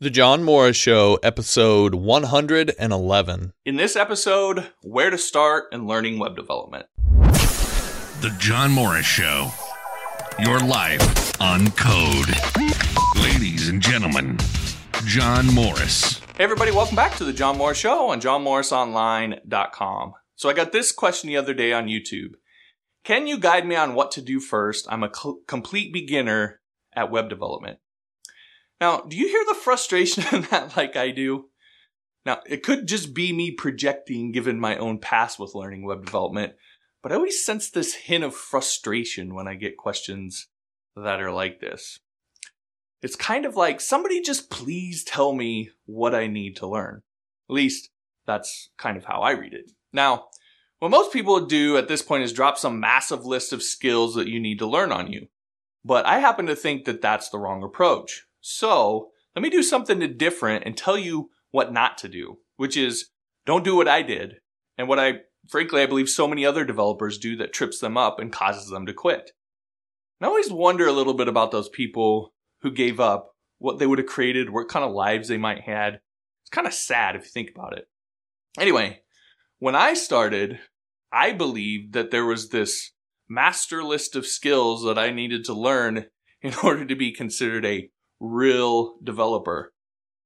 The John Morris Show, episode 111. In this episode, where to start in learning web development. The John Morris Show. Your life on code. Ladies and gentlemen, John Morris. Hey, everybody, welcome back to the John Morris Show on johnmorrisonline.com. So, I got this question the other day on YouTube Can you guide me on what to do first? I'm a cl- complete beginner at web development. Now, do you hear the frustration in that like I do? Now, it could just be me projecting given my own past with learning web development, but I always sense this hint of frustration when I get questions that are like this. It's kind of like somebody just please tell me what I need to learn. At least that's kind of how I read it. Now, what most people do at this point is drop some massive list of skills that you need to learn on you. But I happen to think that that's the wrong approach. So let me do something different and tell you what not to do, which is don't do what I did and what I, frankly, I believe so many other developers do that trips them up and causes them to quit. And I always wonder a little bit about those people who gave up, what they would have created, what kind of lives they might had. It's kind of sad if you think about it. Anyway, when I started, I believed that there was this master list of skills that I needed to learn in order to be considered a real developer.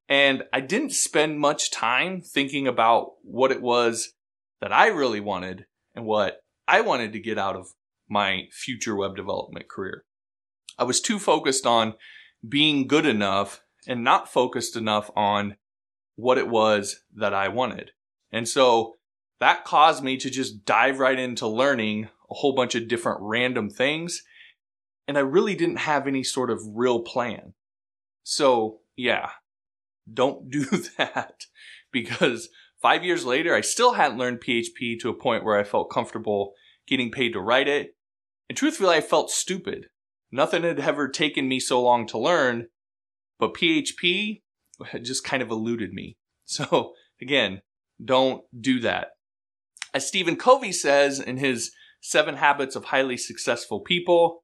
And I didn't spend much time thinking about what it was that I really wanted and what I wanted to get out of my future web development career. I was too focused on being good enough and not focused enough on what it was that I wanted. And so that caused me to just dive right into learning a whole bunch of different random things. And I really didn't have any sort of real plan. So, yeah, don't do that because five years later, I still hadn't learned PHP to a point where I felt comfortable getting paid to write it. And truthfully, I felt stupid. Nothing had ever taken me so long to learn, but PHP just kind of eluded me. So, again, don't do that. As Stephen Covey says in his Seven Habits of Highly Successful People,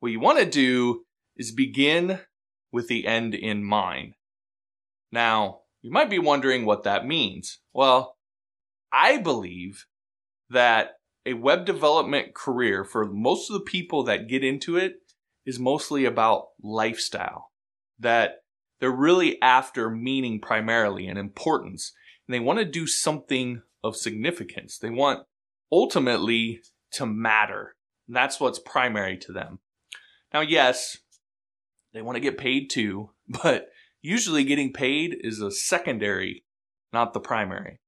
what you want to do is begin with the end in mind. Now, you might be wondering what that means. Well, I believe that a web development career for most of the people that get into it is mostly about lifestyle. That they're really after meaning primarily and importance. And they want to do something of significance. They want ultimately to matter. And that's what's primary to them. Now, yes, they want to get paid too, but usually getting paid is a secondary, not the primary.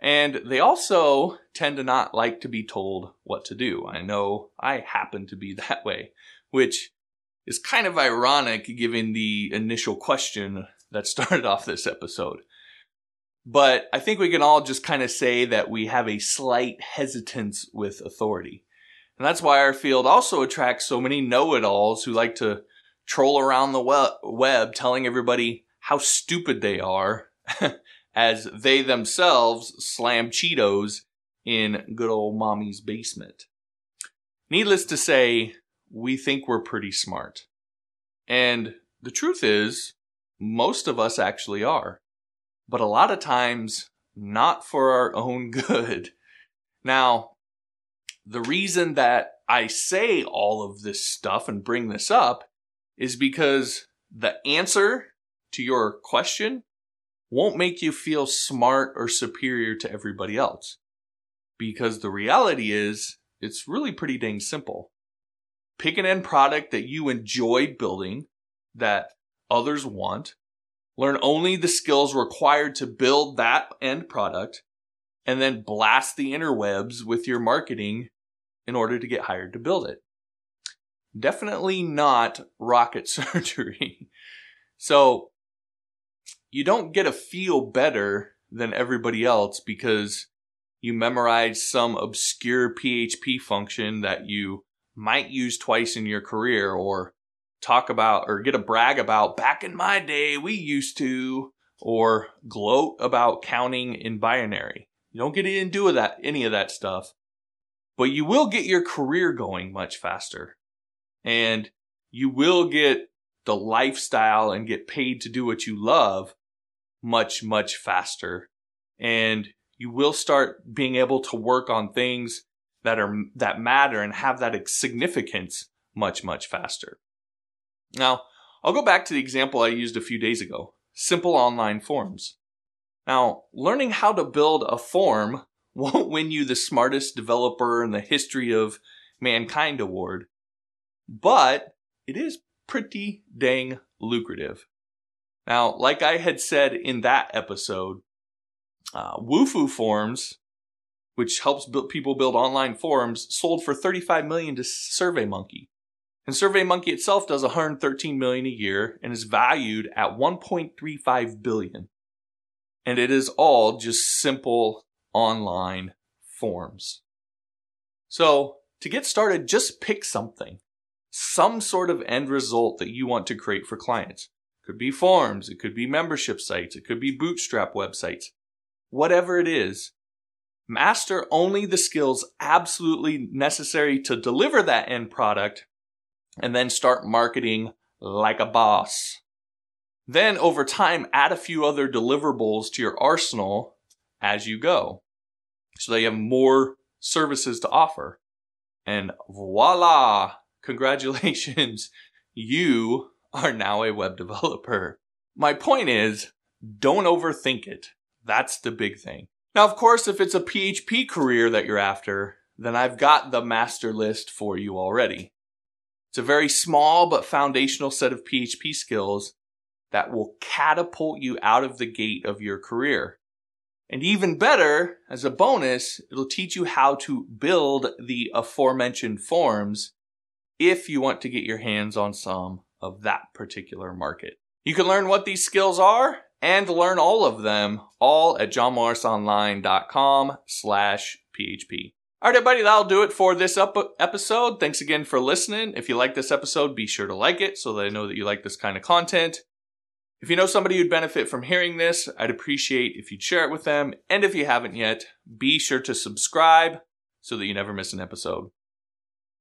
And they also tend to not like to be told what to do. I know I happen to be that way, which is kind of ironic given the initial question that started off this episode. But I think we can all just kind of say that we have a slight hesitance with authority. And that's why our field also attracts so many know it alls who like to troll around the web telling everybody how stupid they are as they themselves slam Cheetos in good old mommy's basement. Needless to say, we think we're pretty smart. And the truth is, most of us actually are. But a lot of times, not for our own good. Now, the reason that I say all of this stuff and bring this up is because the answer to your question won't make you feel smart or superior to everybody else. Because the reality is, it's really pretty dang simple. Pick an end product that you enjoy building, that others want, learn only the skills required to build that end product, and then blast the interwebs with your marketing in order to get hired to build it definitely not rocket surgery. so you don't get to feel better than everybody else because you memorize some obscure PHP function that you might use twice in your career or talk about or get a brag about back in my day we used to or gloat about counting in binary. You don't get into that any of that stuff. But you will get your career going much faster and you will get the lifestyle and get paid to do what you love much, much faster. And you will start being able to work on things that are, that matter and have that significance much, much faster. Now, I'll go back to the example I used a few days ago. Simple online forms. Now, learning how to build a form won't win you the smartest developer in the history of mankind award, but it is pretty dang lucrative. Now, like I had said in that episode, uh, Wufoo Forms, which helps build, people build online forums, sold for 35 million to SurveyMonkey. And SurveyMonkey itself does 113 million a year and is valued at 1.35 billion. And it is all just simple online forms. So, to get started, just pick something. Some sort of end result that you want to create for clients. It could be forms, it could be membership sites, it could be bootstrap websites. Whatever it is, master only the skills absolutely necessary to deliver that end product and then start marketing like a boss. Then over time, add a few other deliverables to your arsenal as you go so that you have more services to offer. And voila! Congratulations! You are now a web developer. My point is, don't overthink it. That's the big thing. Now, of course, if it's a PHP career that you're after, then I've got the master list for you already. It's a very small but foundational set of PHP skills that will catapult you out of the gate of your career. And even better, as a bonus, it'll teach you how to build the aforementioned forms if you want to get your hands on some of that particular market. You can learn what these skills are and learn all of them all at johnmorrisonline.com slash php. All right, everybody, that'll do it for this episode. Thanks again for listening. If you like this episode, be sure to like it so that I know that you like this kind of content. If you know somebody who'd benefit from hearing this, I'd appreciate if you'd share it with them. And if you haven't yet, be sure to subscribe so that you never miss an episode.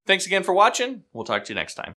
Thanks again for watching. We'll talk to you next time.